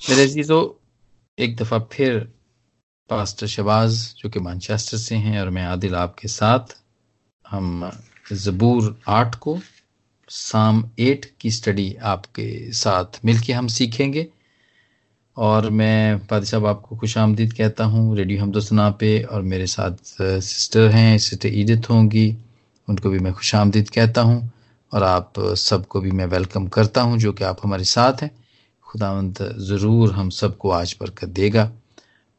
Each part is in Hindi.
मेरे अजीजों, एक दफ़ा फिर पास्टर शबाज जो कि मैनचेस्टर से हैं और मैं आदिल आपके साथ, हम ज़बूर आठ को साम एट की स्टडी आपके साथ मिलके हम सीखेंगे। और मैं पादी साहब आपको खुश आमदीद कहता हूँ, रेडियो हमदोसना पे, और मेरे साथ सिस्टर हैं, सिस्टर ईदत होंगी, उनको भी मैं खुश आमदीद कहता हूँ, और आप सबको भी मैं वेलकम करता हूँ, जो कि आप हमारे साथ हैं। खुदावंत ज़रूर हम सबको आज बरकत देगा।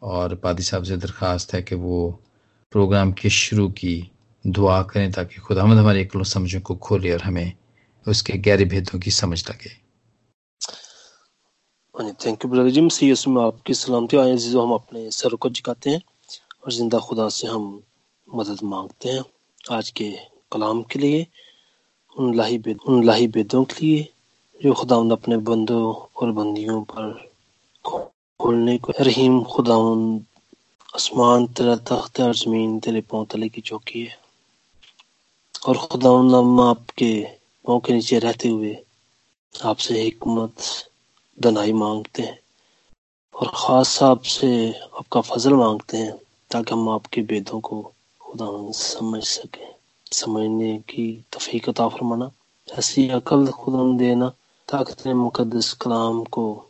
और पादी साहब से दरख्वास्त है कि वो प्रोग्राम के शुरू की दुआ करें ताकि खुदावंद हमारे एक समझों को खोले और हमें उसके गहरे भेदों की समझ लगे। थैंक यू ब्रदर जी मसीह में आपकी सलामती आए जो हम अपने सर को झुकाते हैं और ज़िंदा खुदा से हम मदद मांगते हैं आज के कलाम के लिए उन लाही बेद, उन लाही बेदों के लिए। जो खुदा अपने बंदों और बंदियों पर खोलने को रहीम खुदा आसमान तेरा तख्त और ज़मीन तेरे पाँव तले की चौकी है। और खुदा आपके पाँव के नीचे रहते हुए आपसे हमत दनाई मांगते हैं और ख़ास साहब से आपका फजल मांगते हैं ताकि हम आपके वेदों को खुदा समझ सकें। समझने की तफीक फरमाना। ऐसी अकल खुदा देना ताकि मुकदस कलाम को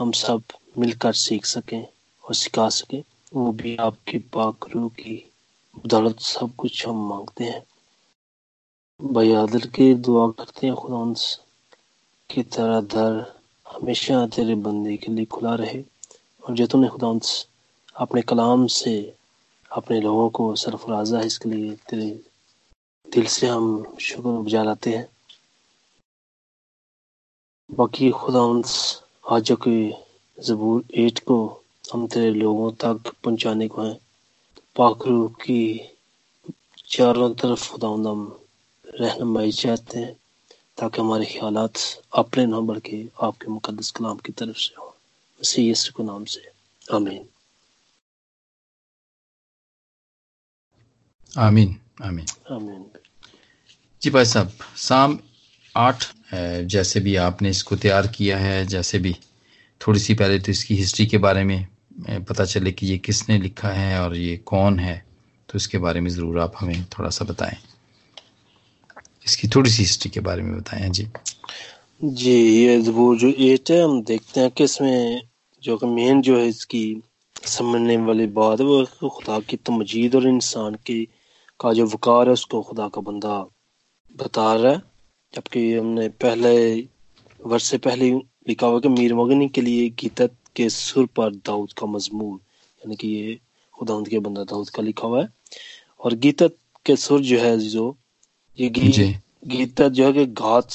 हम सब मिलकर सीख सकें और सिखा सकें, वो भी आपकी पाकरू की बदौलत सब कुछ हम मांगते हैं। भाई के दुआ करते हैं खुदा की तरह दर हमेशा तेरे बंदे के लिए खुला रहे और जो तूने खुदा अपने कलाम से अपने लोगों को सरफराजा इसके लिए तेरे दिल से हम शुक्र बुझा लाते हैं। बाकी खुदा आज कि जबूर एट को हम तेरे लोगों तक पहुँचाने को हैं। पाखरू की चारों तरफ़ खुदा हम रहनमाई चाहते हैं ताकि हमारे ख्याल अपने ना बल्कि आपके मुकदस कलाम की तरफ़ से हो। मसीह यसु के नाम से। आमीन। आमीन आमीन। आमीन। जी भाई साहब शाम आठ जैसे भी आपने इसको तैयार किया है, जैसे भी थोड़ी सी पहले तो इसकी हिस्ट्री के बारे में पता चले कि ये किसने लिखा है और ये कौन है तो इसके बारे में ज़रूर आप हमें थोड़ा सा बताएँ। इसकी थोड़ी सी हिस्ट्री के बारे में बताएँ जी। जी, ये वो जो एट है हम देखते हैं कि इसमें जो मेन जो है इसकी समझने वाली बात है, वो खुदा की तमजीद और इंसान की का जो वकार है, उसको खुदा का बंदा बता रहा है। जबकि हमने पहले वर्ष से पहले लिखा हुआ कि मीर मगनी के लिए गीतत के सुर पर दाऊद का मजमून यानी कि ये खुदा के बंदा दाऊद का लिखा हुआ है। और गीतत के सुर जो है जो ये गीत गीता जो है कि घात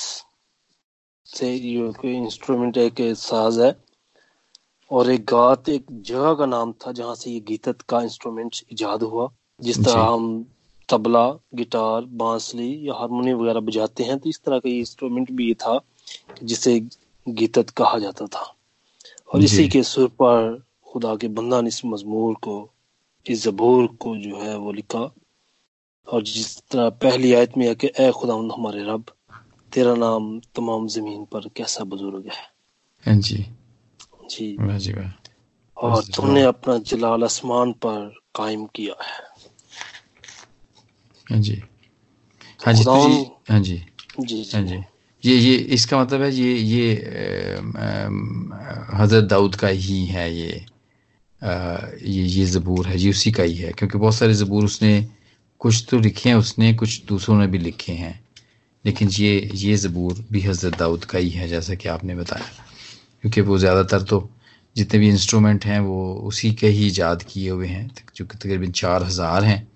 से जो कोई इंस्ट्रूमेंट एक साज है। और एक गात एक जगह का नाम था जहाँ से ये गीतत का इंस्ट्रूमेंट इजाद हुआ जिस तरह हम तबला गिटार बांसुरी या हारमोनियम वगैरह बजाते हैं। तो इस तरह का ये इंस्ट्रूमेंट भी ये था जिसे गीतत कहा जाता था। और इसी के सुर पर खुदा के बंदा ने इस मजमूर को इस जबूर को जो है वो लिखा। और जिस तरह पहली आयत में है कि ए खुदा हमारे रब तेरा नाम तमाम ज़मीन पर कैसा बुज़ुर्ग है? हाँ जी। जी। जी और तुमने अपना जलाल आसमान पर कायम किया है। हाँ जी। हाँ जी तो जी हाँ जी। जी हाँ जी। ये ये इसका मतलब है ये ये हज़रत दाऊद का ही है ये आ, ये ये ज़बूर है ये उसी का ही है क्योंकि बहुत सारे ज़बूर उसने कुछ तो लिखे हैं उसने कुछ दूसरों ने भी लिखे हैं लेकिन ये ये ज़बूर भी हज़रत दाऊद का ही है जैसा कि आपने बताया। क्योंकि वो ज़्यादातर तो जितने भी इंस्ट्रूमेंट हैं वो उसी के ही ईजाद किए हुए हैं जो कि तकरीबन चार हज़ार हैं।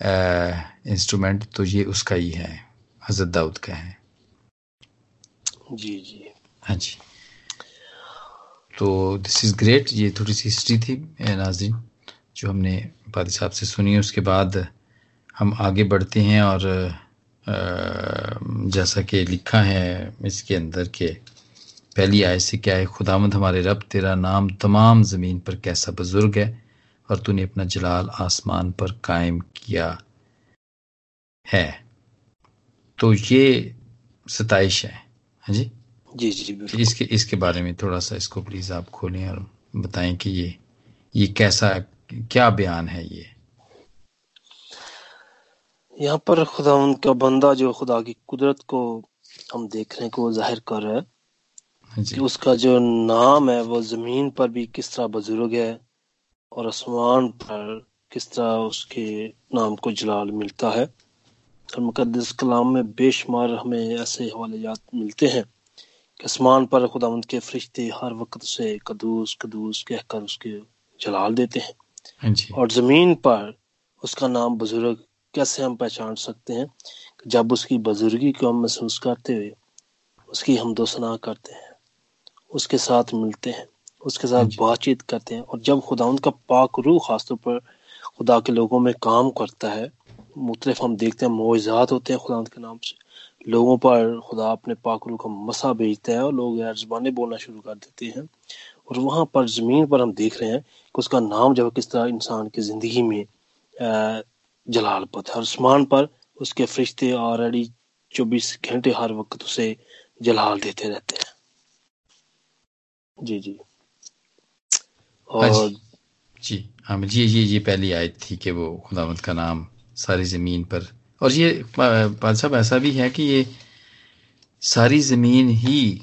इंस्ट्रूमेंट तो ये उसका ही है हज़रत दाऊद का है। जी जी। हाँ जी। तो दिस इज़ ग्रेट ये थोड़ी सी हिस्ट्री थी नाजिन जो हमने पादी साहब से सुनी। उसके बाद हम आगे बढ़ते हैं और जैसा कि लिखा है इसके अंदर के पहली आय से क्या है खुदामद हमारे रब तेरा नाम तमाम ज़मीन पर कैसा बुज़ुर्ग है और तूने अपना जलाल आसमान पर कायम किया है। तो ये सताइश है हाँ जी? जी जी इसके इसके बारे में थोड़ा सा इसको प्लीज़ आप खोलें और बताएँ कि ये ये कैसा क्या बयान है ये? यहाँ पर खुदा उनका बंदा जो खुदा की कुदरत को हम देख रहे हैं कि ज़ाहिर कर रहा है हाँ कि उसका जो नाम है वो ज़मीन पर भी किस तरह बुज़ुर्ग है। और आसमान पर किस तरह उसके नाम को जलाल मिलता है। और मुकदस कलाम में बेशुमार हमें ऐसे हवाले याद मिलते हैं कि आसमान पर खुदा के फरिश्ते हर वक्त से कदूस कदूस कहकर उसके जलाल देते हैं। हाँ और ज़मीन पर उसका नाम बुज़ुर्ग कैसे हम पहचान सकते हैं? जब उसकी बुजुर्गी को हम महसूस करते हुए उसकी हम दोसना करते हैं उसके साथ मिलते हैं। उसके साथ बातचीत करते हैं और जब खुदा उनका पाक रूह खासतौर पर खुदा के लोगों में काम करता है मुख्तलिफ़ हम देखते हैं मोजात होते हैं खुदा के नाम से। लोगों पर खुदा अपने पाक रूह का मसा भेजता है और लोग यार जबानें बोलना शुरू कर देते हैं। और वहाँ पर ज़मीन पर हम देख रहे हैं कि उसका नाम जब किस तरह इंसान की ज़िंदगी में जलाल पत है और आसमान पर उसके फरिश्ते ऑलरेडी चौबीस घंटे हर वक्त उसे जलाल देते रहते हैं। जी जी। हाँ और जी हाँ जी ये ये पहली आयत थी कि वो खुदावंत का नाम सारी ज़मीन पर और ये पाल साहब ऐसा भी है कि ये सारी ज़मीन ही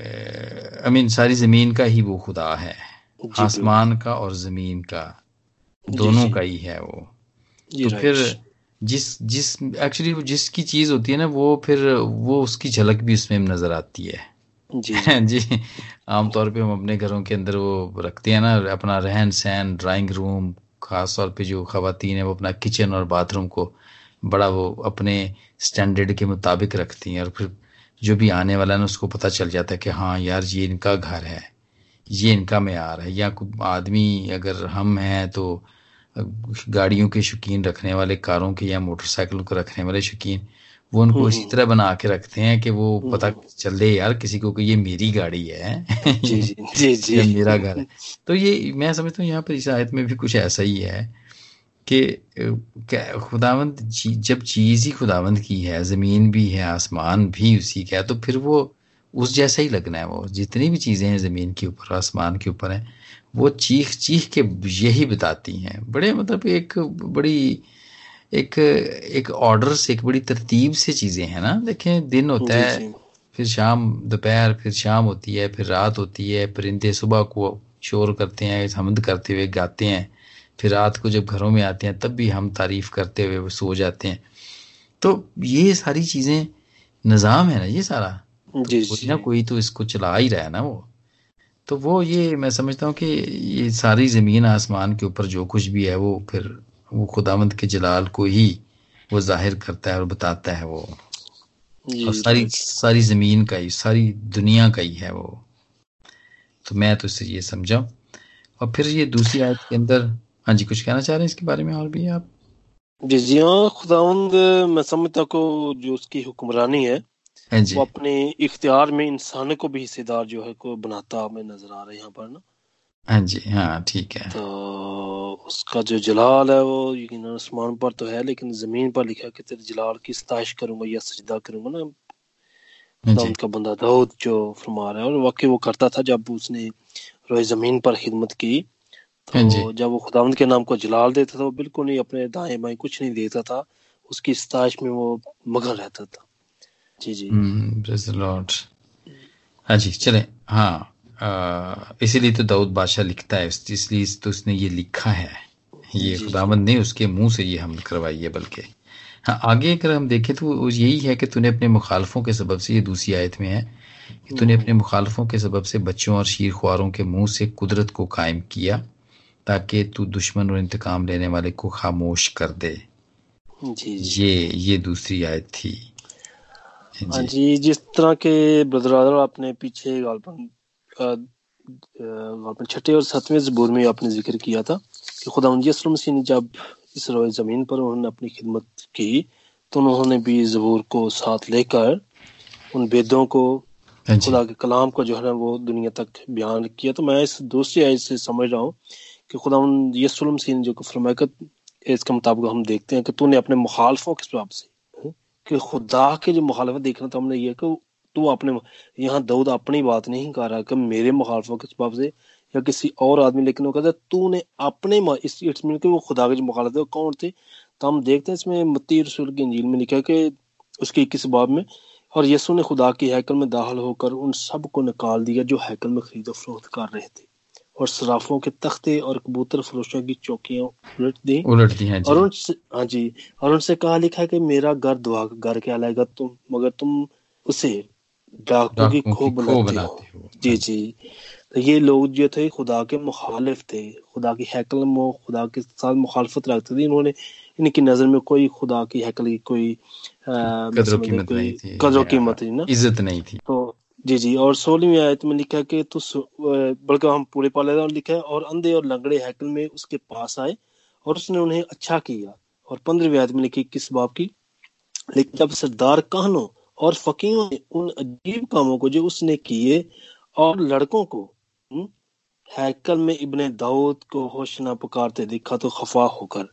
आई मीन सारी ज़मीन का ही वो खुदा है। आसमान का और ज़मीन का दोनों जी। का ही है वो। तो फिर जिस जिस एक्चुअली जिसकी चीज़ होती है ना वो फिर वो उसकी झलक भी उसमें नज़र आती है। जी जी। आमतौर पे हम अपने घरों के अंदर वो रखते हैं ना अपना रहन सहन ड्राइंग रूम खास तौर पे जो खातन है वो अपना किचन और बाथरूम को बड़ा वो अपने स्टैंडर्ड के मुताबिक रखती हैं और फिर जो भी आने वाला है ना उसको पता चल जाता है कि हाँ यार ये इनका घर है ये इनका मैार है या आदमी अगर हम हैं तो गाड़ियों के शौकीन रखने वाले कारों के या मोटरसाइकिलों को रखने वाले शौकीन वो उनको इसी तरह बना के रखते हैं कि वो पता चल दे यार किसी को कि ये मेरी गाड़ी है। जी जी जी जी। ये मेरा घर है। तो ये मैं समझता हूँ यहाँ पर इस आयत में भी कुछ ऐसा ही है कि खुदावंद जब चीज़ ही खुदावंद की है ज़मीन भी है आसमान भी उसी का है तो फिर वो उस जैसा ही लगना है वो। जितनी भी चीज़ें हैं ज़मीन के ऊपर आसमान के ऊपर हैं वो चीख चीख के यही बताती हैं। बड़े मतलब एक बड़ी एक एक ऑर्डर से एक बड़ी तरतीब से चीज़ें हैं ना। देखें दिन होता है फिर शाम दोपहर फिर शाम होती है फिर रात होती है परिंदे सुबह को शोर करते हैं हमद करते हुए गाते हैं फिर रात को जब घरों में आते हैं तब भी हम तारीफ़ करते हुए वो सो जाते हैं। तो ये सारी चीज़ें निज़ाम है ना ये सारा? जी कोई जी। ना कोई तो इसको चला ही रहा है ना वो। तो वो ये मैं समझता हूँ कि ये सारी ज़मीन आसमान के ऊपर जो कुछ भी है वो फिर वो खुदावंद के जलाल को ही वो ज़ाहिर करता है और बताता है वो। और सारी सारी ज़मीन का ही सारी दुनिया का ही है वो। तो मैं तो इससे ये समझा। और फिर ये दूसरी आयत के अंदर हाँ जी कुछ कहना चाह रहे हैं इसके बारे में और भी आप? जी जी हाँ खुदावंद मैं समझता को जो उसकी हुक्मरानी है हाँ वो अपने इख्तियार में इंसान को भी हिस्सेदार जो है को बनाता हमें नज़र आ रहा है यहाँ पर ना। हाँ जी हाँ ठीक है। तो उसका जो जलाल है वो यकीन आसमान पर तो है लेकिन ज़मीन पर लिखा कि तेरे जलाल की सताइश करूँगा या सजदा करूँगा ना। हाँ जी। खुदावंद का बंदा दाऊद जो फरमा रहा है और वाकई वो करता था जब उसने रोए ज़मीन पर खिदमत की। हाँ तो जब वो खुदावंद के नाम को जलाल देता था वो बिल्कुल नहीं अपने दाएँ बाएँ कुछ नहीं देता था उसकी सताइश में वो मगन रहता था। जी जी। हम्म. हाँ जी चले। हाँ इसीलिए तो दाऊद बादशाह लिखता है इस- इसलिए तो उसने ये लिखा है। ये खुदावंद ने उसके मुँह से ये हमल करवाई है बल्कि। हाँ आगे अगर हम देखें तो यही है कि तूने अपने मुखालफों के सबब से ये दूसरी आयत में है कि तूने अपने मुखालफों के सबब से बच्चों और शीर ख्वारों के मुँह से कुदरत को कायम किया ताकि तू दुश्मन और इंतकाम लेने वाले को खामोश कर दे। जी जी। ये ये दूसरी आयत थी। हाँ जी। जिस तरह के ब्रदर आपने पीछे गालपन छठे और सातवें जबूर में आपने ज़िक्र किया था कि खुदा यसलम मसीह ने जब इस रोए ज़मीन पर उन्होंने अपनी खिदमत की तो उन्होंने भी जबूर को साथ लेकर उन वेदों को हाँ खुदा के कलाम को जो है ना वो दुनिया तक बयान किया। तो मैं इस दूसरी आयत से समझ रहा हूँ कि खुदा यसुल मसीह ने जो फरमाया कि इसके मुताबिक हम देखते हैं कि तूने अपने मुखालफों के जवाब से कि खुदा के जो मुखालफत देखना तो हमने ये कि तू अपने यहाँ दाऊद अपनी बात नहीं कर रहा कि मेरे मुखालफों के सबब से या किसी और आदमी लेकिन वो कहता है तूने अपने इस इट्स मीन कि वो खुदा के जो मुखालफ थे कौन थे? तो हम देखते हैं इसमें मत्ती रसूल की इंजील में लिखा है कि उसके इक्कीस बाब में और यसु ने खुदा की हैकल में दाखिल होकर उन सबको निकाल दिया जो हैकल में खरीदो फरोख्त कर रहे थे और सराफों के तख्ते और कबूतर फरोशों की चौकियाँ उलट दी। उलट दी हैं जी। और उनसे हाँ जी और उनसे कहा लिखा है कि मेरा घर दुआ घर क्या लाएगा तुम मगर तुम उसे डाकुओं की खो बनाते हो बनाते हो। जी जी। तो ये लोग जो थे खुदा के मुखालिफ थे खुदा की हैकल में खुदा के साथ मुखालफत रखते थे। इन्होंने इनकी नज़र में कोई खुदा की हैकल की कोई कदर कीमत नहीं थी कदर या कीमत नहीं ना। इज़्ज़त नहीं थी। तो जी जी। और सोलहवीं आयत में लिखा कि तू अ, बल्कि हम पूरे पाले और लिखा है और अंधे और लंगड़े हैकल में उसके पास आए और उसने उन्हें अच्छा किया। और पंद्रहवीं आयत में लिखी किस बाप की? लेकिन जब सरदार कहनों और फकीरों ने उन अजीब कामों को जो उसने किए और लड़कों को हम्म, हैकल में इब्ने दाऊद को होशना पुकारते देखा तो खफा होकर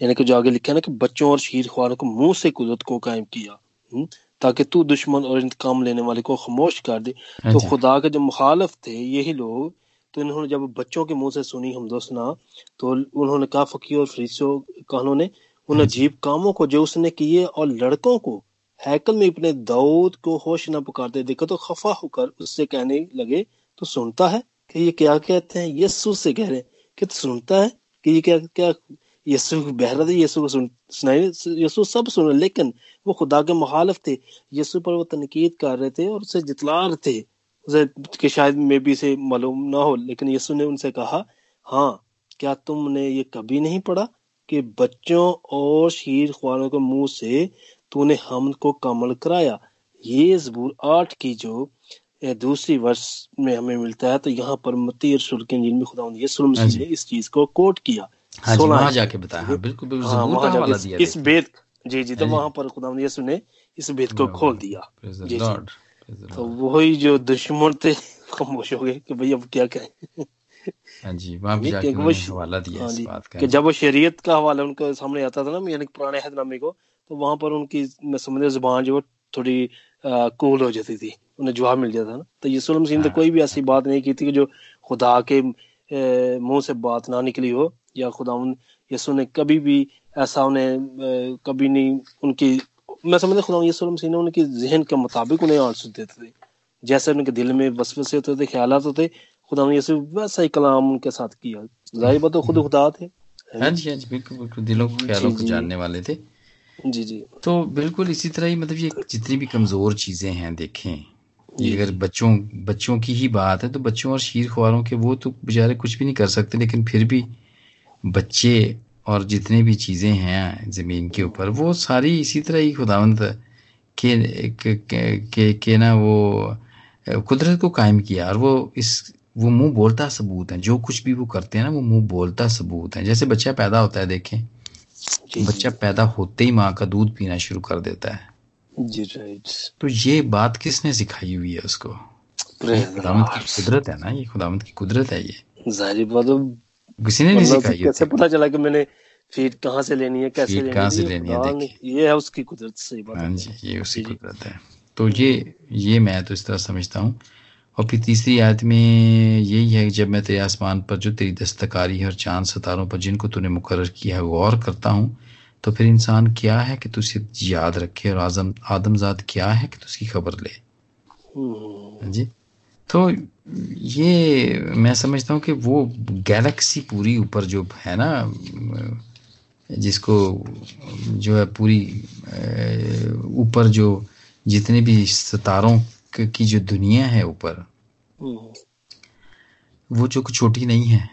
यानी कि जो आगे लिखा है ना कि बच्चों और शीर ख्वारों को मुँह से कुदरत को कायम किया हम्म, ताकि तू दुश्मन और इंतकाम लेने वाले को खामोश कर दे। तो खुदा के जो मुखालफ थे यही लोग तो इन्होंने जब बच्चों के मुँह से सुनी हम दोस्तना तो उन्होंने कहा फकीर और फरीसों कहनों ने उन हाँ अजीब कामों को जो उसने किए और लड़कों को हैकल में अपने दाऊद को होश न पुकारते देखा तो खफा होकर उससे कहने लगे तो सुनता है कि ये क्या कहते हैं? यीशु से कह रहे हैं कि तो सुनता है कि ये क्या क्या यीशु बह रहा था? यीशु को सुन, सुनाई यीशु सब सुन लेकिन वो खुदा के मुखालफ थे। यीशु पर वो तनकीद कर रहे थे और उसे जितला रहे थे। उसे, कि शायद मे भी से मालूम ना हो, लेकिन यीशु ने उनसे कहा हाँ क्या तुमने ये कभी नहीं पढ़ा कि बच्चों और शीर ख्वारों के मुँह से तूने हम को कमल कराया। ये जबूर आठ की जो दूसरी वर्ष में हमें मिलता है तो यहाँ पर मती रसूल के इंजील में खुदा हाँ जी। ने इस चीज़ को कोट किया। हाँ जी सोलह जाके बताया। हाँ बिल्कुल बिल्कुल हाँ जबूर का वहाँ हवाला जाके दिया इस, भेद जी जी तो हाँ वहाँ पर खुदा यीशु ने इस भेद को खोल दिया। जी जी। तो वही जो दुश्मन थे खामोश हो गए कि भाई अब क्या कहें। हाँ जी हवाला दिया हाँ इस बात का। कि जब वो शरीयत का हवाला उनके सामने आता था ना यानी पुराने अहदनामे को तो वहाँ पर उनकी मैं समझ ज़ुबान जो थोड़ी कूल हो जाती थी। उन्हें जवाब मिल जाता ना। तो यीशु मसीह ने तो हाँ। कोई भी ऐसी बात नहीं की थी कि जो खुदा के मुँह से बात ना निकली हो या खुदा यीशु ने कभी भी ऐसा उन्हें कभी नहीं उनकी मैं समझता खुदा यीशु मसीह ने उनके जहन के मुताबिक उन्हें आँसू देते थे। जैसे उनके दिल में बस वसवसे होते थे ख्याल होते थे खुदा यीशु वैसा ही कलाम उनके साथ किया। ज़ाहिर बात खुद खुदा थे। हाँ जी हाँ जी बिल्कुल बिल्कुल। दिलों को ख्यालों को जानने वाले थे। जी जी। तो बिल्कुल इसी तरह ही मतलब ये जितनी भी कमज़ोर चीज़ें हैं देखें ये अगर बच्चों बच्चों की ही बात है तो बच्चों और शीर ख्वारों के वो तो बेचारे कुछ भी नहीं कर सकते लेकिन फिर भी बच्चे और जितने भी चीज़ें हैं ज़मीन के ऊपर वो सारी इसी तरह ही खुदावंत के के, के, के, ना वो कुदरत को कायम किया और वो इस वो मुँह बोलता सबूत है जो कुछ भी वो करते हैं ना वो मुँह बोलता सबूत है। जैसे बच्चा पैदा होता है देखें बच्चा पैदा होते ही माँ का दूध पीना शुरू कर देता है। जी राइट। तो ये बात किसने सिखाई हुई है उसको? खुदावंत की कुदरत है ना? ये खुदामत की कुदरत है ये। ज़ाहिर बात किसी ने नहीं सिखाई कैसे पता चला कि मैंने फ़ीड कहाँ से लेनी है कैसे लेनी कहाँ है से लेनी है? देखिए। ये है उसकी कुदरत सही बात हाँ जी ये उसकी कुदरत है। तो ये ये मैं तो इस तरह समझता हूँ और फिर तीसरी आयत में यही है कि जब मैं तेरे आसमान पर जो तेरी दस्तकारी है और चाँद सितारों पर जिनको तूने मुकर किया है गौर करता हूँ तो फिर इंसान क्या है कि तू उसे याद रखे और आज़म आदमजाद क्या है कि तू उसकी खबर ले? जी। तो ये मैं समझता हूँ कि वो गैलेक्सी पूरी ऊपर जो है ना जिसको जो है पूरी ऊपर जो जितने भी सितारों क- जो दुनिया है ऊपर, वो जो छोटी नहीं है,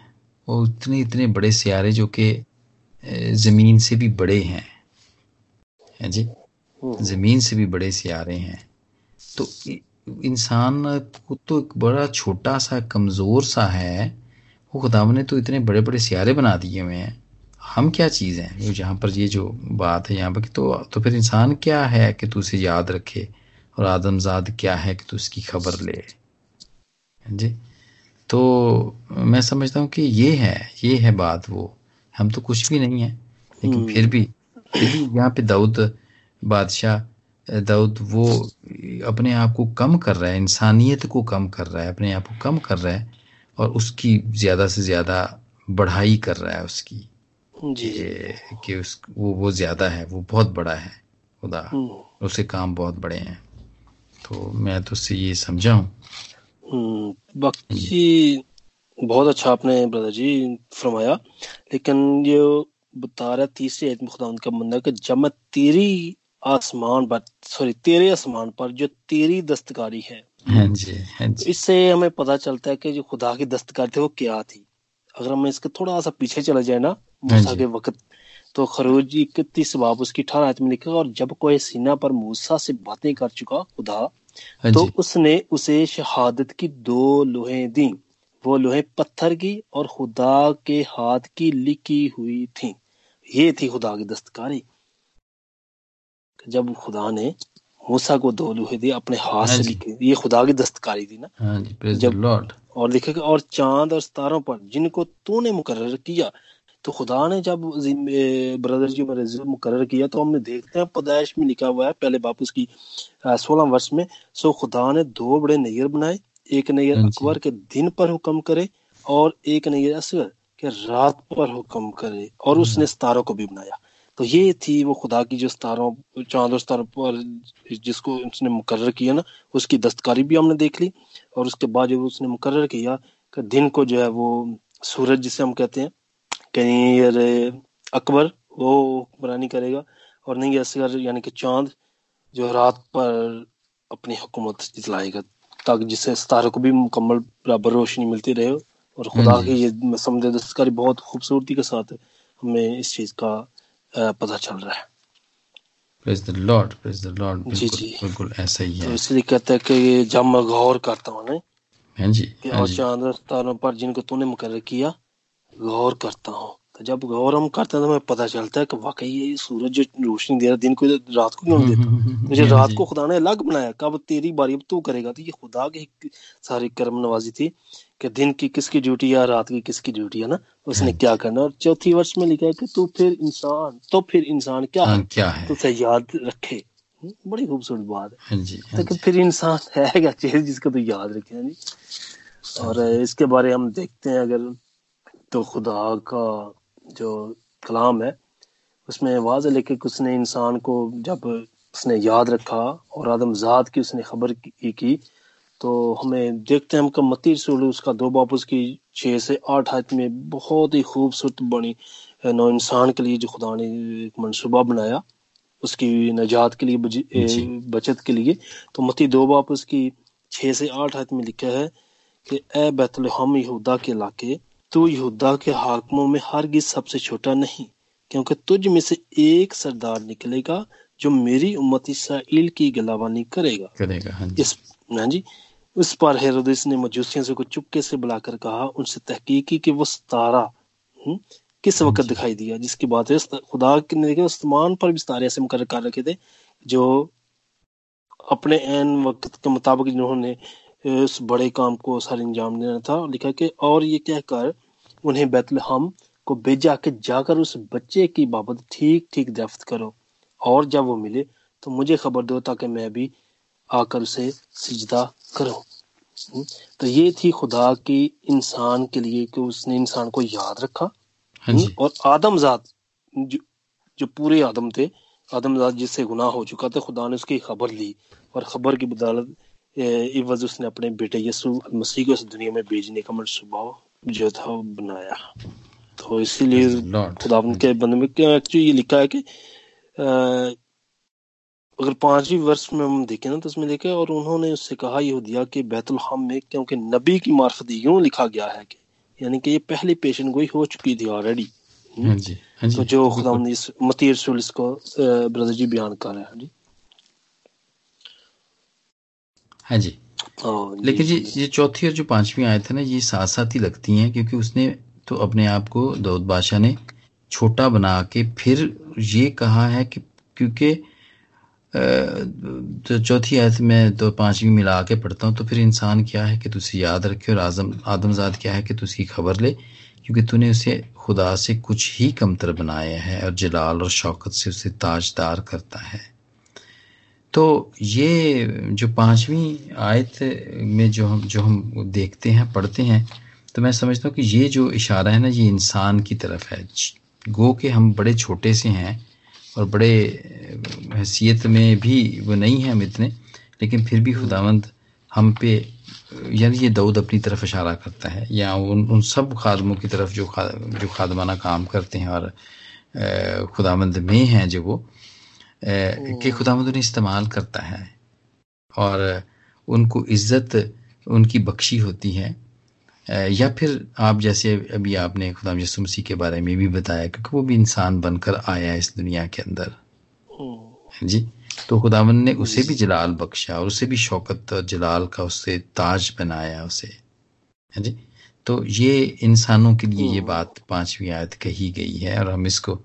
वो इतने इतने बड़े सियारे जो कि ज़मीन से भी बड़े हैं। हैं जी? ज़मीन से भी बड़े सियारे हैं। तो इंसान को तो एक बड़ा छोटा सा, कमज़ोर सा है, वो खुदावन ने तो इतने बड़े बड़े सियारे बना दिए हुए हैं। हम क्या चीज़ हैं? जहाँ पर ये जो बात है, यहाँ पर तो तो फिर इंसान क्या है कि तू उसे याद रखे? और आदमजाद क्या है कि तू उसकी खबर ले। जी? तो मैं समझता हूँ कि ये है ये है बात वो। हम तो कुछ भी नहीं है लेकिन हम्म, फिर भी फिर भी यहाँ पे दाऊद बादशाह दाऊद वो अपने आप को कम कर रहा है इंसानियत को कम कर रहा है अपने आप को कम कर रहा है और उसकी ज़्यादा से ज़्यादा बढ़ाई कर रहा है उसकी। जी। कि उस वो वो ज़्यादा है वो बहुत बड़ा है खुदा। हम्म, उसके काम बहुत बड़े हैं। तो मैं तो उससे ये समझा हूँ हम्म, बाकी बहुत अच्छा आपने ब्रदर जी फरमाया लेकिन ये बता रहा तीसरी आयत में खुदा उनका बंदा कि जब मैं तेरी आसमान पर सॉरी तेरे आसमान पर जो तेरी दस्तकारी है हाँ जी हाँ जी। इससे हमें पता चलता है कि जो खुदा की दस्तकारी थी वो क्या थी। अगर हम इसके थोड़ा सा पीछे चला जाए ना मूसा के वक्त तो खरोज इकतीस बाब उसकी अठारह आयत में लिखा और जब कोई सीना पर मूसा से बातें कर चुका खुदा हाँ तो उसने उसे शहादत की दो लोहे दी। वो लोहे पत्थर की और खुदा के हाथ की लिखी हुई थी। ये थी खुदा की दस्तकारी। जब खुदा ने मूसा को दो लोहे दिए अपने हाथ हाँ से। लिखे ये खुदा की दस्तकारी थी ना? हाँ जी जब- और लिखेगा और चाँद और सितारों पर जिनको तूने मुकर्र किया तो खुदा ने जब ब्रदर जी मेरे मुकर किया तो हमने देखते हैं पैदाइश में लिखा हुआ है पहले बाप उसकी सोलह वर्ष में सो खुदा ने दो बड़े नैयर बनाए एक नैयर हाँ अकबर के दिन पर हुक्म करे और एक नैयर असगर के रात पर हुक्म करे और उसने सितारों को भी बनाया। तो ये थी वो खुदा की जो सितारों चाँद और सितारों पर जिसको उसने मुकर्र किया ना उसकी दस्तकारी भी हमने देख ली और उसके बाद जब उसने मुकर्र किया कि दिन को जो है वो सूरज जिसे हम कहते हैं कहीं अकबर वो हुक्मरानी करेगा। और नहीं असगर यानी कि चाँद जो रात पर अपनी हुकूमत जितलाएगा ताकि जिससे सितारों को भी मुकम्मल बराबर रोशनी मिलती रहे। और खुदा हाँ की ये समझ दस्तकारी बहुत खूबसूरती के साथ हमें इस चीज़ का पता चल रहा है। Praise the Lord praise the Lord जी, जी। बिल्कुल ऐसा ही तो इसलिए कहते हैं कि जब मैं गौर करता हूँ ना हाँ जी हाँ और चाँद पर जिनको तूने मुकर्र किया गौर करता हूँ। तो जब गौर हम करते हैं तो हमें पता चलता है कि वाकई ये सूरज जो रोशनी दे रहा है दिन को रात को क्यों देता मुझे रात को खुदा ने अलग बनाया कब तेरी बारी अब तू करेगा। तो ये खुदा की सारी कर्म नवाजी थी कि दिन की किसकी ड्यूटी है रात की किसकी ड्यूटी है ना? उसने हाँ। क्या करना और चौथी वर्ष में लिखा है कि तू फिर इंसान तो फिर इंसान क्या हाँ? है क्या है? तुझे याद रखे। हम्म, बड़ी खूबसूरत बात है। हाँ जी जी। फिर इंसान है क्या? चीज़ जिसको तो याद रखे जी। और इसके बारे हम देखते हैं अगर तो खुदा का जो कलाम है उसमें वाज लेके कि उसने इंसान को जब उसने याद रखा और आदमजात की उसने खबर की, की तो हमें देखते हैं हम मती रसूल उसका दो बाप उसकी छः से आठ आयत में बहुत ही खूबसूरत बनी नौ इंसान के लिए जो खुदा ने एक मनसूबा बनाया उसकी नजात के लिए बज- ए, जी। बचत के लिए तो मती दो बाप उसकी छः से आठ आयत में लिखा है कि ए बैतलहम यहूदा के इलाके तू यहूदा के हाकमों में हरगिज सबसे छोटा नहीं क्योंकि तुझ में से एक सरदार निकलेगा जो मेरी उम्मत इसराइल की गलाबानी करेगा। करेगा हाँ जी। इस ना जी। उस पर हेरोदेस ने मजूसियों से को चुपके से बुलाकर कहा उनसे तहकीक की कि वो सितारा हम्म, किस वक्त दिखाई दिया जिसकी बात है खुदा ने देखा उस्मान पर भी सितारे ऐसे मुकर कर रखे थे जो अपने एन वक्त के मुताबिक जिन्होंने उस बड़े काम को सर अंजाम देना था और लिखा कि और ये कहकर उन्हें बैतलहम को भेजा कि जाकर उस बच्चे की बाबत ठीक ठीक दफ्त करो। और जब वो मिले तो मुझे खबर दो ताकि मैं भी आकर उसे सिजदा करूँ। हम्म, तो ये थी खुदा की इंसान के लिए कि उसने इंसान को याद रखा। हाँ और आदमजात जो, जो पूरे आदम थे आदमजात जिससे गुनाह हो चुका था खुदा ने उसकी खबर ली और खबर की बदौलत इवज उसने अपने बेटे यसु मसीह को इस दुनिया में भेजने का मनसूबा जो था वो बनाया तो इसीलिए Praise the Lord. खुदा के बंदे में क्या एक्चुअली ये लिखा है कि अगर पांचवी वर्ष में हम देखें ना तो उसमें लिखा है और उन्होंने उससे कहा यहूदिया के बैतुलहम में क्योंकि नबी की मार्फत यूँ लिखा गया है कि यानी कि ये पहली पेशन गोई हो चुकी थी ऑलरेडी हाँ जी हाँ तो जो खुदा बिल्कुल। ने इस मती रसूल इसको ब्रदर जी बयान कर रहे हैं जी हाँ जी। हाँ, लेकिन जी ये चौथी और जो पांचवी आयत है ना ये साथ साथ ही लगती हैं क्योंकि उसने तो अपने आप को दाऊद बादशाह ने छोटा बना के फिर ये कहा है कि क्योंकि तो चौथी आयत में तो पांचवी मिला के पढ़ता हूँ तो फिर इंसान क्या है कि तुझे याद रखे और आज़म आदमजाद क्या है कि तू उसकी खबर ले क्योंकि तूने उसे खुदा से कुछ ही कमतर बनाया है और जलाल और शौकत से उसे ताजदार करता है। तो ये जो पांचवी आयत में जो हम जो हम देखते हैं पढ़ते हैं तो मैं समझता हूँ कि ये जो इशारा है ना ये इंसान की तरफ़ है। गो के हम बड़े छोटे से हैं और बड़े हैसियत में भी वो नहीं हैं हम इतने लेकिन फिर भी खुदावंद हम पे यानी ये दाऊद अपनी तरफ़ इशारा करता है या उन उन सब खादमों की तरफ़ जो खा, जो खादमाना काम करते हैं और खुदावंद में हैं जो वो कि खुदावंद उन्हें इस्तेमाल करता है और उनको इज़्ज़त उनकी बख्शी होती है। या फिर आप जैसे अभी आपने खुदा यसु मसीह के बारे में भी बताया क्योंकि वो भी इंसान बनकर आया इस दुनिया के अंदर। हम्म। जी तो खुदावन ने उसे भी जलाल बख्शा और उसे भी शौकत और जलाल का उससे ताज बनाया उसे। है जी तो ये इंसानों के लिए ये हम्म। बात पांचवी आयत कही गई है और हम इसको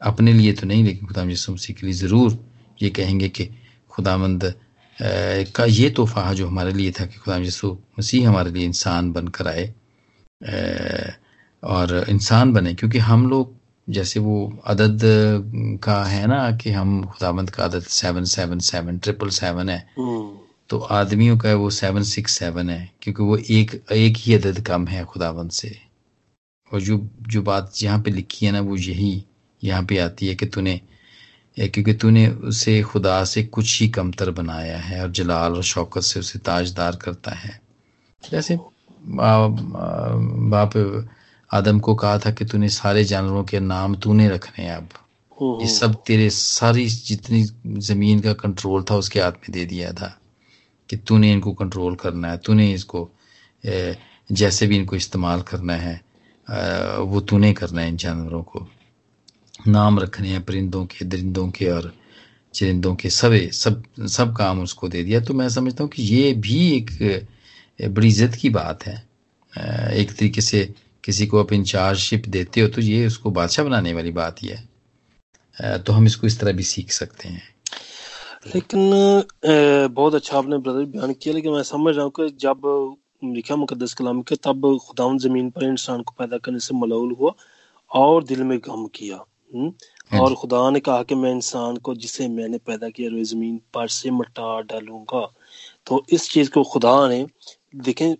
अपने लिए तो नहीं लेकिन खुदा यसु मसीह के लिए ज़रूर ये कहेंगे कि खुदामंद का ये तोहफा जो हमारे लिए था कि खुदा यसु मसीह हमारे लिए इंसान बनकर आए और इंसान बने क्योंकि हम लोग जैसे वो अदद का है ना कि हम खुदाबंद का अदद seven seven seven triple seven है हम्म। तो आदमियों का है वो सेवन सिक्स सेवन है क्योंकि वो एक एक ही अदद कम है खुदाबंद से और जो जो बात यहाँ पे लिखी है ना वो यही यहाँ पे आती है कि तूने क्योंकि तूने उसे खुदा से कुछ ही कमतर बनाया है और जलाल और शौकत से उसे ताजदार करता है। जैसे बाप आदम को कहा था कि तूने सारे जानवरों के नाम तूने रखने हैं अब। ये सब तेरे सारी जितनी ज़मीन का कंट्रोल था उसके हाथ में दे दिया था कि तूने इनको कंट्रोल करना है तूने इसको जैसे भी इनको इस्तेमाल करना है वो तूने करना है इन जानवरों को। नाम रखने हैं परिंदों के, दरिंदों के और चरिंदों के, सबे, सब सब काम उसको दे दिया। तो मैं समझता हूँ कि ये भी एक बड़ी इज़्ज़त की बात है। एक तरीके से किसी को आप इंचार्जशिप देते हो तो ये उसको बादशाह बनाने वाली बात ही है। तो हम इसको इस तरह भी सीख सकते हैं। लेकिन बहुत अच्छा आपने ब्रदर बयान किया, लेकिन मैं समझ रहा हूँ कि जब लिखा मुकदस कलाम के, तब खुदाउन ज़मीन पर इंसान को पैदा करने से मलूल हुआ और दिल में गम किया? हाँ और खुदा ने कहा कि मैं इंसान को जिसे मैंने पैदा किया रोए ज़मीन पर से मटा डालूँगा। तो इस चीज़ को खुदा ने देखें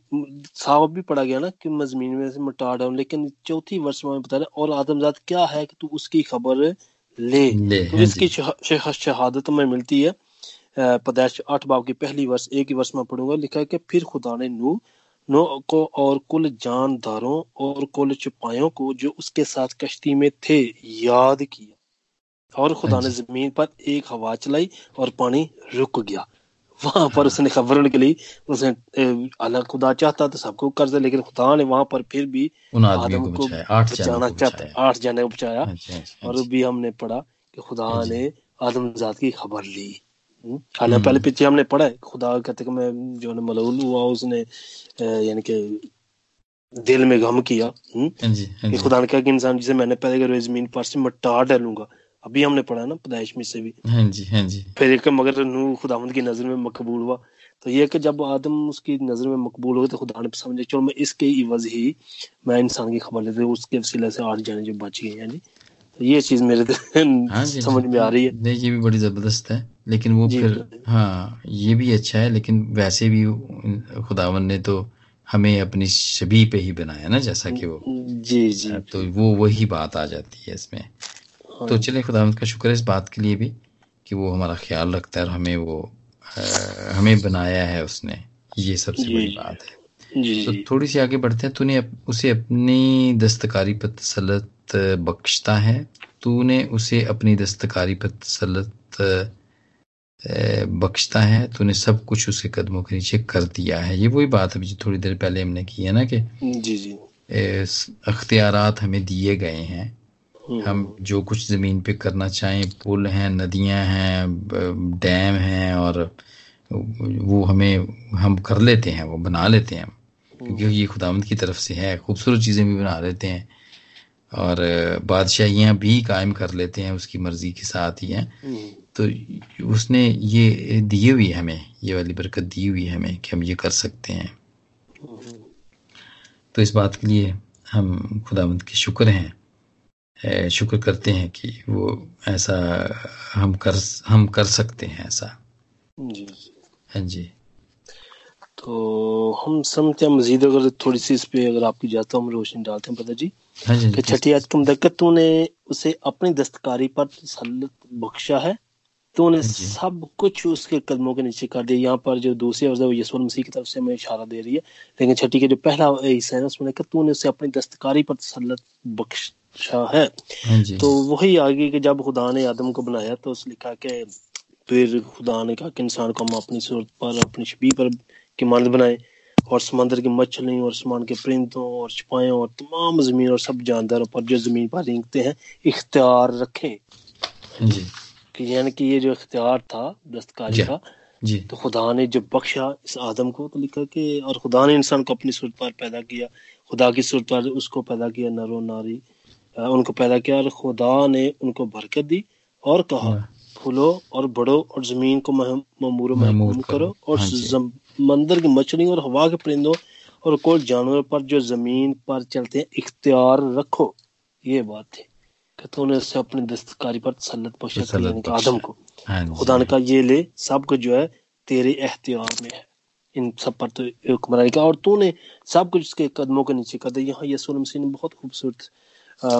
साफ़ भी पढ़ा गया ना कि मैं ज़मीन में से मटा डालू लेकिन चौथी वर्ष में बता रहे और आदमजात क्या है कि तू उसकी खबर ले, ले तो हाँ इसकी शहादत में मिलती है। पदैश आठ बाब की पहली वर्ष एक ही वर्ष में पढ़ूँगा लिखा है कि फिर खुदा ने नू नो को और कुल जानदारों और कुल चुपायों को जो उसके साथ कश्ती में थे याद किया। और खुदा ने ज़मीन पर एक हवा चलाई और पानी रुक गया। वहाँ पर उसने खबर के लिए उसने अलग खुदा चाहता तो सबको कर दे लेकिन खुदा ने वहाँ पर फिर भी आदम को बचाना चाहता आठ जाने को बचाया। और भी हमने पढ़ा कि खुदा ने आदम जात की खबर ली। खाना हम्म। पहले पीछे हमने पढ़ा है खुदा कहते कि मैं जो ने मलूल हुआ उसने यानी कि दिल में गम किया हम्म? हाँ हाँ कि खुदा ने कहा कि इंसान जिसे मैंने पहले करो ज़मीन पर से मैं टार डालूँगा। अभी हमने पढ़ा ना पैदाइश में से भी। हाँ जी हाँ जी। फिर एक मगर नू खुदावंद की नज़र में मकबूल हुआ। तो ये कि जब आदम उसकी नज़र में मकबूल हो तो खुदा ने समझे चलो मैं इसके इवज ही मैं इंसान की खबर लेते उसके वसीले से आठ जाने जो बच गए हैं जी तो ये चीज़ मेरे हाँ समझ में आ रही है। नहीं ये भी बड़ी ज़बरदस्त है। लेकिन वो फिर हाँ ये भी अच्छा है लेकिन वैसे भी खुदावन ने तो हमें अपनी छवि पे ही बनाया ना जैसा कि वो जी जी। तो वो वही बात आ जाती है इसमें। हाँ। तो चले खुदावंत का शुक्र है इस बात के लिए भी कि वो हमारा ख्याल रखता है और हमें वो आ, हमें बनाया है उसने। ये सबसे बड़ी बात है। जी, तो थोड़ी सी आगे बढ़ते हैं। तूने उसे अपनी दस्तकारी पर तसलत बख्शता है। तूने उसे अपनी दस्तकारी पर तसलत बख्शता है तूने सब कुछ उसके कदमों के नीचे कर दिया है। ये वही बात अभी थोड़ी देर पहले हमने की है ना कि जी जी। अख्तियारात हमें दिए गए हैं। हम्म। हम जो कुछ ज़मीन पे करना चाहें पुल हैं नदियाँ हैं डैम हैं और वो हमें हम कर लेते हैं वो बना लेते हैं क्योंकि ये खुदावंत की तरफ़ से है खूबसूरत चीज़ें भी बना लेते हैं और बादशाहियाँ भी कायम कर लेते हैं उसकी मर्ज़ी के साथ ही हैं। हम्म। तो उसने ये दिए हुई है हमें ये वाली बरकत दी हुई है हमें कि हम ये कर सकते हैं। तो इस बात के लिए हम खुदावंत के शुक्र हैं। शुक्र करते हैं कि वो ऐसा हम कर हम कर सकते हैं ऐसा। जी हाँ जी। तो हम समझते हैं मजीद अगर थोड़ी सी इस पे अगर आपकी जाता हम रोशनी डालते हैं पता जी? हाँ जी छठी आज तुम देखकर तूने उसे अपनी दस्तकारी पर तसल्लुत बख्शा है। तूने हाँ जी। सब कुछ उसके कदमों के नीचे कर दिया। यहाँ पर जो दूसरी अवजह वो यीशु मसीह की तरफ़ से हमें इशारा दे रही है। लेकिन छठी के जो पहला हिस्सा है उसमें लिखा तूने उसे अपनी दस्तकारी पर तसल्लुत बख्शा है। हाँ तो वही आगे कि जब खुदा ने आदम को बनाया तो उस लिखा कि फिर खुदा ने कहा कि इंसान को हम अपनी सूरत पर अपनी छवि पर की मानद बनाए और समंदर की मछलियों और आसमान के परिंदों और छिपायों और तमाम ज़मीन और सब जानदारों पर जो ज़मीन पर रेंगते हैं इख्तियार रखें। हाँ जी। कि यानी कि ये जो इख्तियार था दस्तकारी जी। का जी तो खुदा ने जब बख्शा इस आदम को तो लिखा कि और खुदा ने इंसान को अपनी सूरत पर पैदा किया खुदा की सूरत पर उसको पैदा किया नरो नारी उनको पैदा किया और खुदा ने उनको बरकत दी और कहा वाह। फूलो और बढ़ो और ज़मीन को ममूर महमूर महमूम करो। और हाँ जी। समंदर की मछलियों और हवा के परिंदों और कोई जानवर पर जो ज़मीन पर चलते हैं इख्तियार रखो ये बात थी कि तूने उससे अपनी दस्तकारी पर तसल्लत बख्शा यानी। आदम को। हाँ खुदा ने कहा ये ले सब कुछ जो है तेरे एहतियार में है। इन सब पर तो हुक्मरानी का। और तूने सब कुछ उसके कदमों के नीचे कर दिया। यहाँ यीशु मसीह ने बहुत खूबसूरत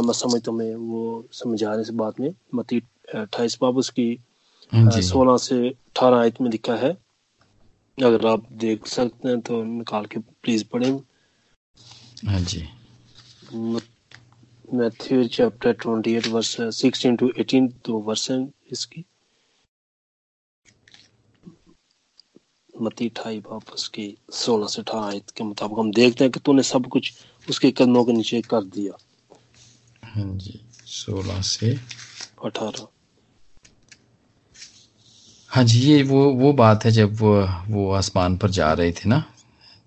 मैं समझता हूँ वो समझा इस बात में। मती अट्ठाईस बाब उसकी हाँ सोलह से अठारह आयत में लिखा है। अगर आप देख सकते हैं तो निकाल के प्लीज़ पढ़ें। हाँ जी। Matthew chapter twenty eight verse sixteen to eighteen दो वर्स हैं इसकी। मती अठाई वापस की सोलह से अठारह आयत के मुताबिक हम देखते हैं कि तूने सब कुछ उसके कदमों के नीचे कर दिया। हाँ जी सोलह से अठारह। हाँ जी ये वो वो बात है जब वो वो आसमान पर जा रहे थे ना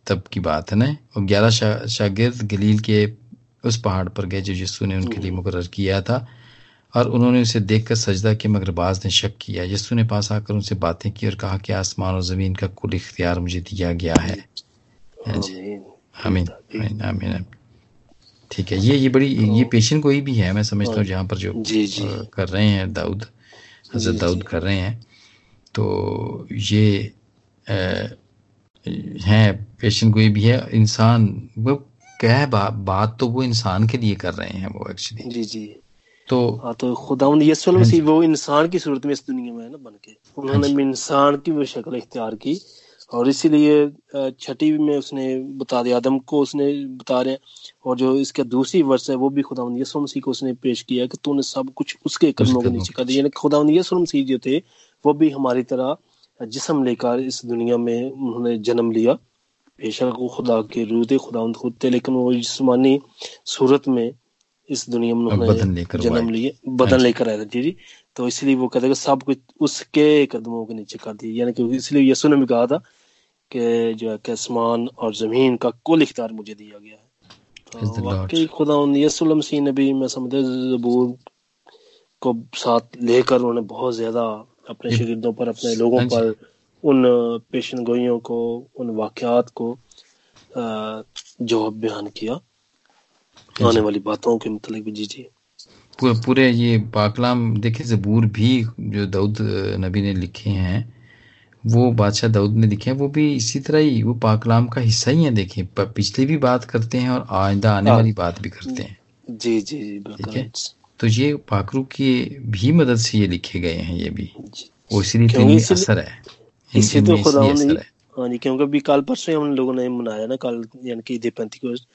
तब की बात है ना? और ग्यारह शा, शागिर्द गलील के उस पहाड़ पर गए जो यीशु ने उनके लिए मुकर किया था और उन्होंने उसे देखकर सजदा किया मगर बाज ने शक किया। यीशु ने पास आकर उनसे बातें की और कहा कि आसमान और ज़मीन का कुल इख्तियार मुझे दिया गया है। हाँ आमीन। आमीन। आमीन ठीक है ये ये बड़ी ये पेशेंट कोई भी है मैं समझता हूँ जहाँ पर जो जी जी। कर रहे हैं दाऊद हज़रत दाऊद कर रहे हैं तो ये अ, हैं पेशेंट कोई भी है इंसान वो क्या है? बा, बात तो वो इंसान के लिए कर रहे हैं वो एक्चुअली जी जी। तो हाँ तो खुदा यीशु हाँ मसीह वो इंसान की सूरत में इस दुनिया में है ना बन के। उन्होंने जी। इंसान की वो शक्ल इख्तियार की और इसीलिए छठी में उसने बता दिया आदम को उसने बता रहे हैं और जो इसका दूसरी वर्ष है वो भी खुदा यीशु मसीह को उसने पेश किया कि तूने सब कुछ उसके कदमों के नीचे कर दिया। यानी खुदा यीशु मसीह जो थे वो भी हमारी तरह जिसम लेकर इस दुनिया में उन्होंने जन्म लिया। बेशक वो खुदा के थे खुदा खुद थे लेकिन वो जिस्मानी सूरत में इस दुनिया में उन्होंने जन्म लिए हाँ बदन लेकर आए थे जी जी। तो इसलिए वो कहते हैं सब कुछ उसके कदमों के नीचे कर दिया यानी कि इसलिए यीशु ने भी कहा था कि जो है कि आसमान और ज़मीन का कुल इख्तियार मुझे दिया गया है। तो वाकई खुदा यीशु मसीह ने भी मैं समझता जबूर को साथ लेकर उन्होंने बहुत ज़्यादा अपने ये- पर अपने लोगों हाँ पर उन पेशन गोइयों को उन वाकयात को जो बयान किया। आने वाली बातों के मतलब जी जी। पूरे पूरे ये पाकलाम देखे जबूर भी जो दाऊद नबी ने लिखे हैं वो बादशाह दाऊद ने लिखे हैं वो भी इसी तरह ही वो पाकलाम का हिस्सा ही है देखें। पिछली भी बात करते हैं और आइंदा आने हाँ। वाली बात भी करते हैं। जी जी जी ठीक है। तो ये पाकरू की भी मदद से ये लिखे गए हैं ये भी। वो इसलिए असर है। इसी तो खुदा हाँ। जी क्योंकि अभी कल परसों ही हम लोगों ने मनाया ना कल यानी कि ईद पेंतिकोस्त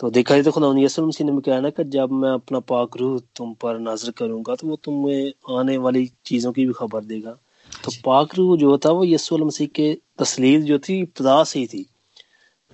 तो देखा जाए तो खुदा यीशु मसीह ने कहा ना कि जब मैं अपना पाक रूह तुम पर नाजर करूँगा तो वो तुम्हें आने वाली चीज़ों की भी खबर देगा। तो पाक रूह जो था वो यीशु मसीह के तस्लील जो थी इब्तदा से ही थी।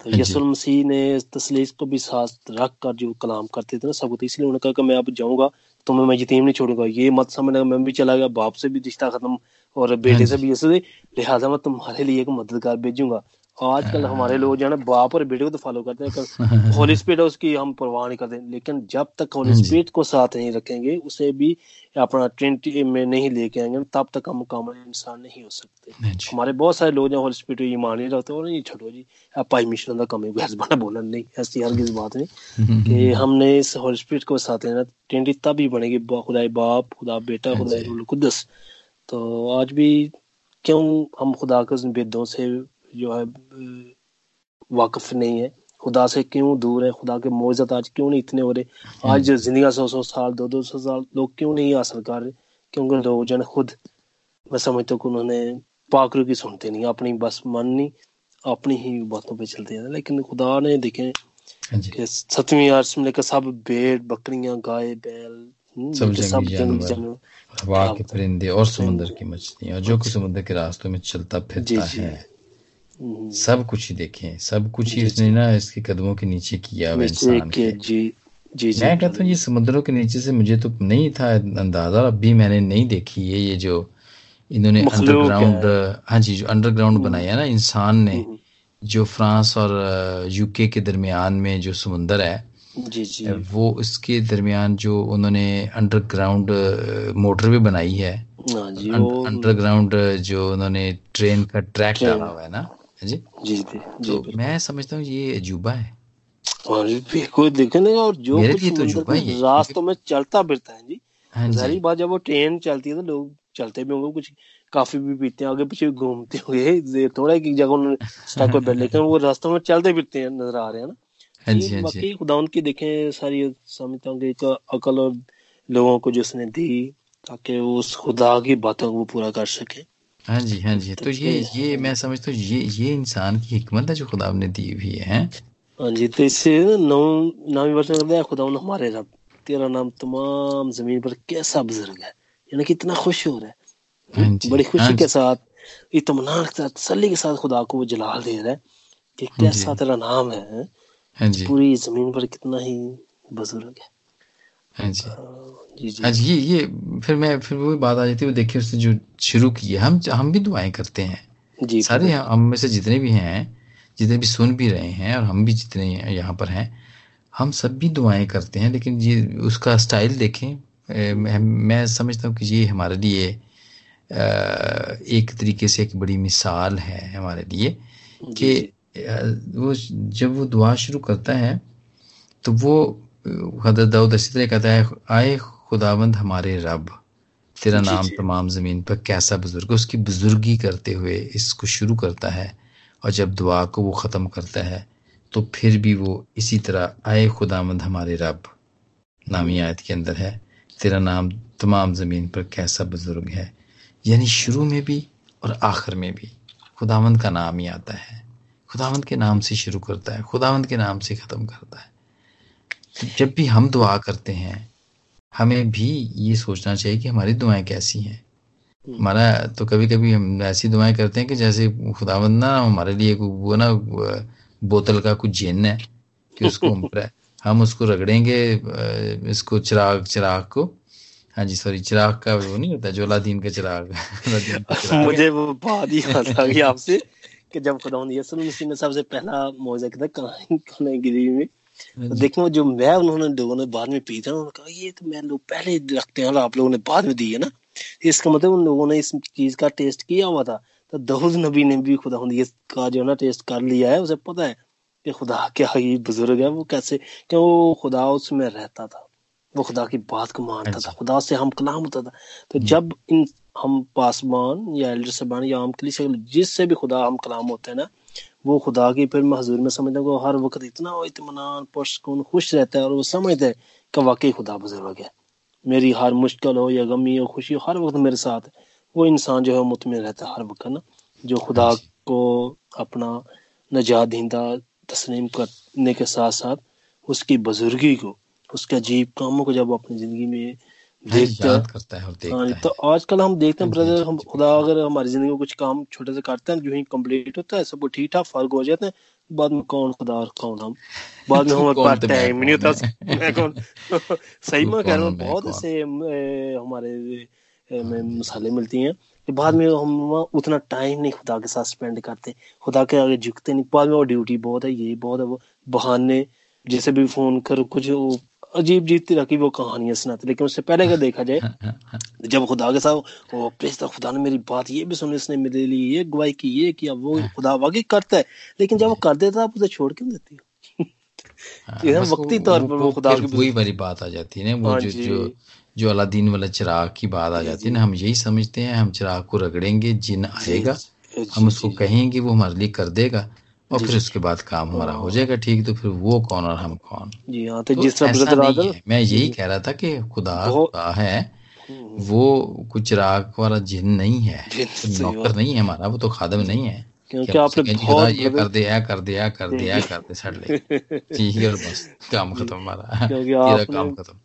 तो हाँ जी। मसीह ने इस तस्लील को भी साथ रख कर जो कलाम करते थे ना सब कुछ इसलिए उन्होंने कहा कि मैं अब जाऊँगा तुम्हें मैं यतीम नहीं छोड़ूँगा। ये मत समझना मैं भी चला गया बाप से भी रिश्ता खत्म और हाँ बेटे से भी यीशु से लिहाजा मैं तुम्हारे लिए एक मददगार भेजूँगा। आजकल हमारे लोग जो है बाप और बेटे को तो फॉलो करते हैं होली स्पिरिट है उसकी हम परवाह नहीं करते। लेकिन जब तक होली हाँ स्पिरिट को साथ नहीं रखेंगे उसे भी अपना ट्रेंटी में नहीं लेके आएँगे तब तक हम कामल इंसान नहीं हो सकते। हाँ हमारे बहुत सारे लोग जो होली स्पिरिट ईमान नहीं रखते और नहीं छोड़ो जी आप भाई मिश्रण का कम है हस्बैंड बोलना नहीं ऐसी हर किस बात नहीं कि हमने इस होली स्पिरिट को साथ लेना ट्रेंटी तब ही बनेगी खुदाई बाप खुदा बेटा हाँ खुदा कुदस तो आज भी क्यों हम खुदा के उन वेदों से जो है वाकफ नहीं है? खुदा से क्यों दूर है? खुदा के मौजत आज क्यों नहीं इतने हो रहे? आज ज़िंदगी सौ सौ साल दो दो सौ साल लोग क्यों नहीं हासिल कर रहे? क्योंकि लोग जन खुद मैं समझता हूँ कि उन्होंने पाकरू की सुनते नहीं अपनी बस मन नहीं अपनी ही बातों पे चलते हैं। लेकिन खुदा ने देखे हाँ सतवीं आर्स में लेकर सब भेड़ बकरियाँ गाय बैल हम्म, सब जंगली जंगली जानवर हवा के परिंदे और समुद्र की मछलियाँ जो कुछ समुद्र के रास्तों में चलता फिरता है हम्म, सब कुछ ही देखें सब कुछ ही जी उसने ना इसके कदमों के नीचे किया हुआ इंसान के के। जी जी जी। मैं कहता हूँ ये समुद्रों के नीचे से मुझे तो नहीं था अंदाज़ा अभी मैंने नहीं देखी है ये जो इन्होंने अंडरग्राउंड हाँ। जी जो अंडरग्राउंड बनाया ना इंसान ने हम्म, जो फ्रांस और यूके के दरमियान में जो समुंदर है जी जी। वो इसके दरमियान जो उन्होंने अंडरग्राउंड मोटर भी बनाई है। हाँ अंडरग्राउंड जो उन्होंने ट्रेन का ट्रैक डाला हुआ है ना? हाँ जी? जी जी जी तो मैं समझता हूँ ये अजूबा है। और भी कोई देखे नहीं और जो कुछ तो ही है रास्तों में चलता फिरता है जी। हाँ जी। बात जब वो ट्रेन चलती है तो लोग चलते भी होंगे कुछ काफ़ी भी पीते हैं आगे पीछे घूमते होंगे। थोड़ा एक जगह उन्होंने स्टॉक लेकिन वो रास्तों में चलते फिरते हैं नज़र आ रहे हैं ना। हाँ ये जी हाँ जी। वाकई खुदाउन की देखें सारी समझता हूँ कि एक अकल और लोगों को जो उसने दी ताकि वो उस खुदा की बातों को वो पूरा कर सके। हाँ जी हाँ जी। तो तो ये ये ये मैं समझता हूँ ये ये इंसान की हिकमत है जो खुदा ने दी हुई है। हाँ जी तो इससे नौ नामी वर्ष में कहते हैं खुदाउन हमारे रब तेरा नाम तमाम ज़मीन पर कैसा बुज़ुर्ग है? यानी कि इतना खुश हो रहा है। हाँ जी बड़ी हाँ खुशी के जी। साथ इतमान के साथ तसल्ली के साथ खुदा को वो जलाल दे रहा है कि हाँ जी। कैसा तेरा नाम है हाँ जी। पूरी ज़मीन पर कितना ही बुज़ुर्ग है। हाँ जी। जी जी। हाँ जी ये ये फिर मैं फिर वही बात आ जाती है वो देखिए उसने जो शुरू की है हम हम भी दुआएँ करते हैं। जी सारे हम में से जितने भी हैं जितने भी सुन भी रहे हैं और हम भी जितने यहाँ पर हैं हम सब भी दुआएँ करते हैं लेकिन ये उसका स्टाइल देखें मैं, मैं समझता हूँ कि ये हमारे लिए एक तरीके से एक बड़ी मिसाल है हमारे लिए कि वो जब वो दुआ शुरू करता है तो वो हज़रत दाऊद इसी तरह कहता है आए खुदावंद हमारे रब तेरा जी नाम जी। तमाम ज़मीन पर कैसा बुज़ुर्ग उसकी बुजुर्गी करते हुए इसको शुरू करता है और जब दुआ को वो ख़त्म करता है तो फिर भी वो इसी तरह आए खुदावंद हमारे रब नामी आयत के अंदर है तेरा नाम तमाम ज़मीन पर कैसा बुज़ुर्ग है? यानी शुरू में भी और आखिर में भी खुदावंद का नाम ही आता है। खुदावंद के नाम से शुरू करता है खुदावंद के नाम से ख़त्म करता है। जब भी हम दुआ करते हैं हमें भी ये सोचना चाहिए कि हमारी दुआएँ कैसी हैं। हम्म, हमारा तो कभी कभी हम ऐसी दुआएँ करते हैं कि जैसे खुदावंद ना हमारे लिए वो ना बोतल का कुछ जिन है कि उसको हम हम उसको रगड़ेंगे इसको चिराग चिराग को। हाँ जी सॉरी चिराग का वो नहीं होता जोलादीन का चिराग का चिराग। मुझे वो बात ही याद आ गई आपसे। कि जब खुदा यसुल मसीह ने सबसे पहला मौजा किया कहानी गिरी में हाँ तो देखो जो मैं उन्होंने लोगों ने बाद में पी था उन्होंने कहा ये तो मैं लोग पहले रखते हैं और आप लोगों ने बाद में दी है ना? इसका मतलब उन लोगों ने इस चीज़ का टेस्ट किया हुआ था। तो दाऊद नबी ने भी खुदा ये का जो है ना टेस्ट कर लिया है उसे पता है कि खुदा क्या ये बुज़ुर्ग है वो कैसे क्यों वो खुदा उसमें रहता था। वो खुदा की बात को हाँ मानता था खुदा से हम कलाम होता था। तो जब इन हम पासबान या एल्डर सबान या आम कली जिससे भी खुदा हम कलाम होते हैं ना वो खुदा की फिर मैं हजूर में समझता हूँ हर वक्त इतना इतमान पुरस्कून खुश रहता है और वो समझता है कि वाकई खुदा बुज़ुर्ग है। मेरी हर मुश्किल हो या गमी हो खुशी हो हर वक्त मेरे साथ है वो इंसान जो है मुतमिन रहता है हर वक्त ना? जो हाँ खुदा को अपना नजात दींदा तस्लीम करने के साथ साथ उसकी बुजुर्गी को उसके अजीब कामों को जब वो अपनी ज़िंदगी में हाँ देखता है याद करता है और हाँ देखता तो आजकल हम देखते हाँ हैं हाँ ब्रदर हम हाँ। खुदा अगर हमारी ज़िंदगी में कुछ काम छोटे से करते हैं जो ही कंप्लीट होता है सब कुछ ठीक ठाक फ़र्क हो जाते हैं बाद में कौन खुदा और कौन हम? बाद में तू हमारे कौन पास तो टाइम नहीं होता मैं कौन? सही में कह रहा हूँ बहुत ऐसे हमारे में हाँ। मिसालें मिलती हैं कि बाद में हम उतना टाइम नहीं खुदा के साथ स्पेंड करते खुदा के आगे झुकते नहीं बाद में वो ड्यूटी बहुत है ये बहुत है वो बहाने जैसे भी फ़ोन कर कुछ वो अजीब अजीब तरह की वो कहानियाँ सुनाते लेकिन उससे पहले अगर देखा जाए जब खुदा के साथ वो प्रेस था खुदा ने मेरी बात ये भी सुनी इसने मेरे लिए ये गवाही की ये किया वो खुदा वाकई करता है। लेकिन जब वो कर देता है आप उसे छोड़ क्यों देती हो? हाँ, वक्ती तौर पर वो खुदा की वही वाली बात आ जाती है ना वो हाँ जो जी। जो जो अलादीन वाला चिराग की बात आ जाती है ना हम यही समझते हैं हम चिराग को रगड़ेंगे जिन आएगा हम उसको कहेंगे वो हमारे लिए कर देगा। और फिर उसके बाद काम हमारा हो जाएगा ठीक तो फिर वो कौन और हम कौन? जी हाँ तो, तो जिस तरह मैं यही कह रहा था कि खुदा खुदा है हम्म। वो कुछ राग वाला जिन नहीं है नौकर नहीं है हमारा वो तो खादम नहीं है। क्योंकि आपने बहुत ये कर दिया कर दिया कर दिया कर दे सड़ ले। ठीक है बस काम खत्म हमारा। तेरा काम खत्म।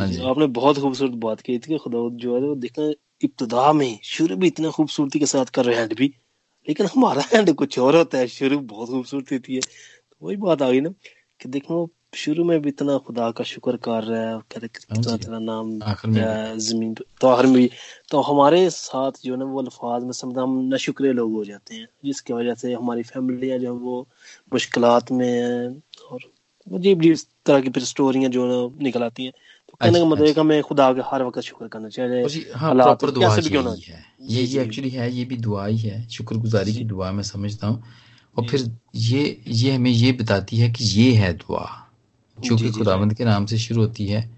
हाँ आपने बहुत खूबसूरत बात की थी कि खुदा जो है वो देखना इब्तदा में शुरू भी इतना खूबसूरती के साथ कर रहे हैं भी। लेकिन हमारा एंड कुछ और होता है। शुरू बहुत खूबसूरती थी है। तो वही बात आ गई ना कि देखो शुरू में भी इतना खुदा का शुक्र कर रहा है कहते कितना तेरा नाम ज़मीन पे। तो आखिर में तो हमारे साथ जो है ना वो अल्फाज में समझा हम न शुक्रे लोग हो जाते हैं जिसकी वजह से हमारी फैमिलियाँ जो है वो मुश्किल में है और अजीब अजीब तरह की फिर स्टोरियाँ जो है निकल आती हैं। कहने का मतलब। हमें खुदा के हर वक्त शुक्र करना चाहिए। हाँ, प्रॉपर दुआ कैसे भी क्यों ना है। ये ये एक्चुअली है ये भी दुआ ही है। शुक्रगुजारी की दुआ मैं समझता हूँ। और फिर ये ये हमें ये बताती है कि ये है दुआ जो कि खुदावंद के नाम से शुरू होती है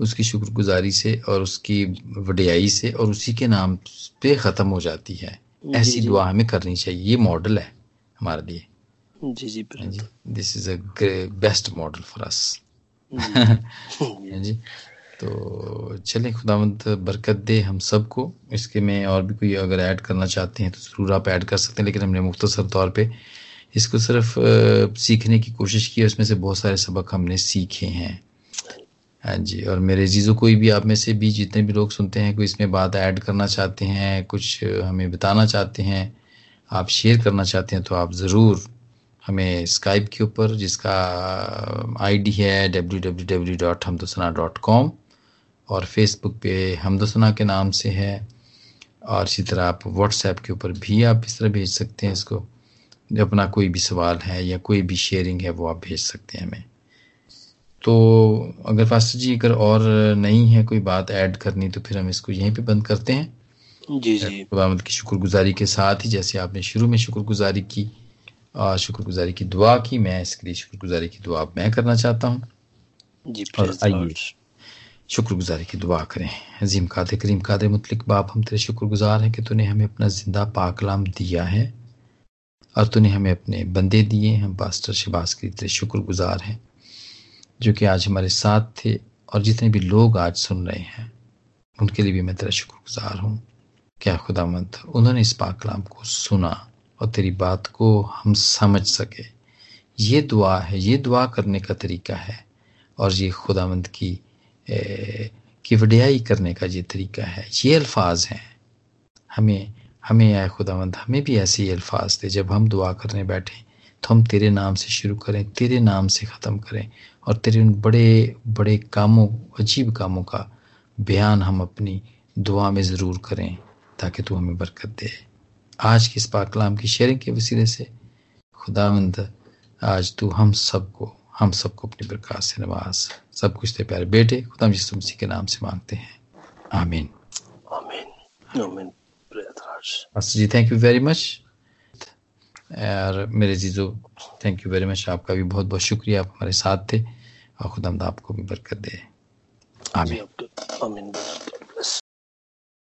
उसकी शुक्रगुजारी से और उसकी वडियाई से और उसी के नाम पे ख़त्म हो जाती है। ऐसी दुआ हमें करनी चाहिए। ये मॉडल है हमारे लिए। जी जी this is a best model for us जी तो चलें, खुदावंत, बरकत दे हम सबको। इसके में और भी कोई अगर ऐड करना चाहते हैं तो ज़रूर आप ऐड कर सकते हैं, लेकिन हमने मुख्तसर तौर पे इसको सिर्फ़ सीखने की कोशिश की है, उसमें से बहुत सारे सबक हमने सीखे हैं। हाँ जी, और मेरे जीजो कोई भी आप में से भी जितने भी लोग सुनते हैं, कोई इसमें बात ऐड करना चाहते हैं, कुछ हमें बताना चाहते हैं, आप शेयर करना चाहते हैं तो आप ज़रूर हमें स्काइप के ऊपर जिसका आईडी है W W W dot Hamdosna dot com और फेसबुक पे हमदोसना के नाम से है और इसी तरह आप व्हाट्सएप के ऊपर भी आप इस तरह भेज सकते हैं इसको। अपना कोई भी सवाल है या कोई भी शेयरिंग है वो आप भेज सकते हैं हमें। तो अगर फास्टर जी अगर और नहीं है कोई बात ऐड करनी तो फिर हम इसको यहीं पे बंद करते हैं। जी जी। खुदामद की शुक्रगुजारी के साथ ही जैसे आपने शुरू में शुक्रगुजारी की शुक्रगुजारी की दुआ की मैं इसके लिए शुक्रगुजारी की दुआ मैं करना चाहता हूँ। और आइए शुक्रगुजारी की दुआ करें। अजीम कादे करीम कादे मुतलिक बाप हम तेरे शुक्रगुजार हैं कि तूने हमें अपना ज़िंदा पाकलाम दिया है और तूने हमें अपने बंदे दिए हम पास्टर शबाज के तेरे शुक्रगुजार हैं जो कि आज हमारे साथ थे और जितने भी लोग आज सुन रहे हैं उनके लिए भी मैं तेरा शुक्रगुजार हूँ। क्या खुदा मंद उन्होंने इस पाकलाम को सुना। और तेरी बात को हम समझ सके। ये दुआ है ये दुआ करने का तरीका है और ये खुदावंद की ए, की वडियाई करने का ये तरीका है। ये अल्फाज हैं। हमें हमें आए खुदावंद हमें भी ऐसे ही अल्फाज थे जब हम दुआ करने बैठे तो हम तेरे नाम से शुरू करें तेरे नाम से ख़त्म करें और तेरे उन बड़े बड़े कामों अजीब कामों का बयान हम अपनी दुआ में ज़रूर करें ताकि तू हमें बरकत दे। आज की इस पाकलाम की शेयरिंग के वसीले से खुदावंद आज तू हम सबको हम सबको अपनी बरकत से नवाज़। सब कुछ तेरे प्यारे बेटे खुदा यीशु मसीह के नाम से मांगते हैं। आमीन। आमीन। आमीन। जी थैंक यू वेरी मच और मेरे जीजो थैंक यू वेरी मच आपका भी बहुत बहुत शुक्रिया आप हमारे साथ थे। और खुदा आपको भी बरकत दे। आमीन। आमीन।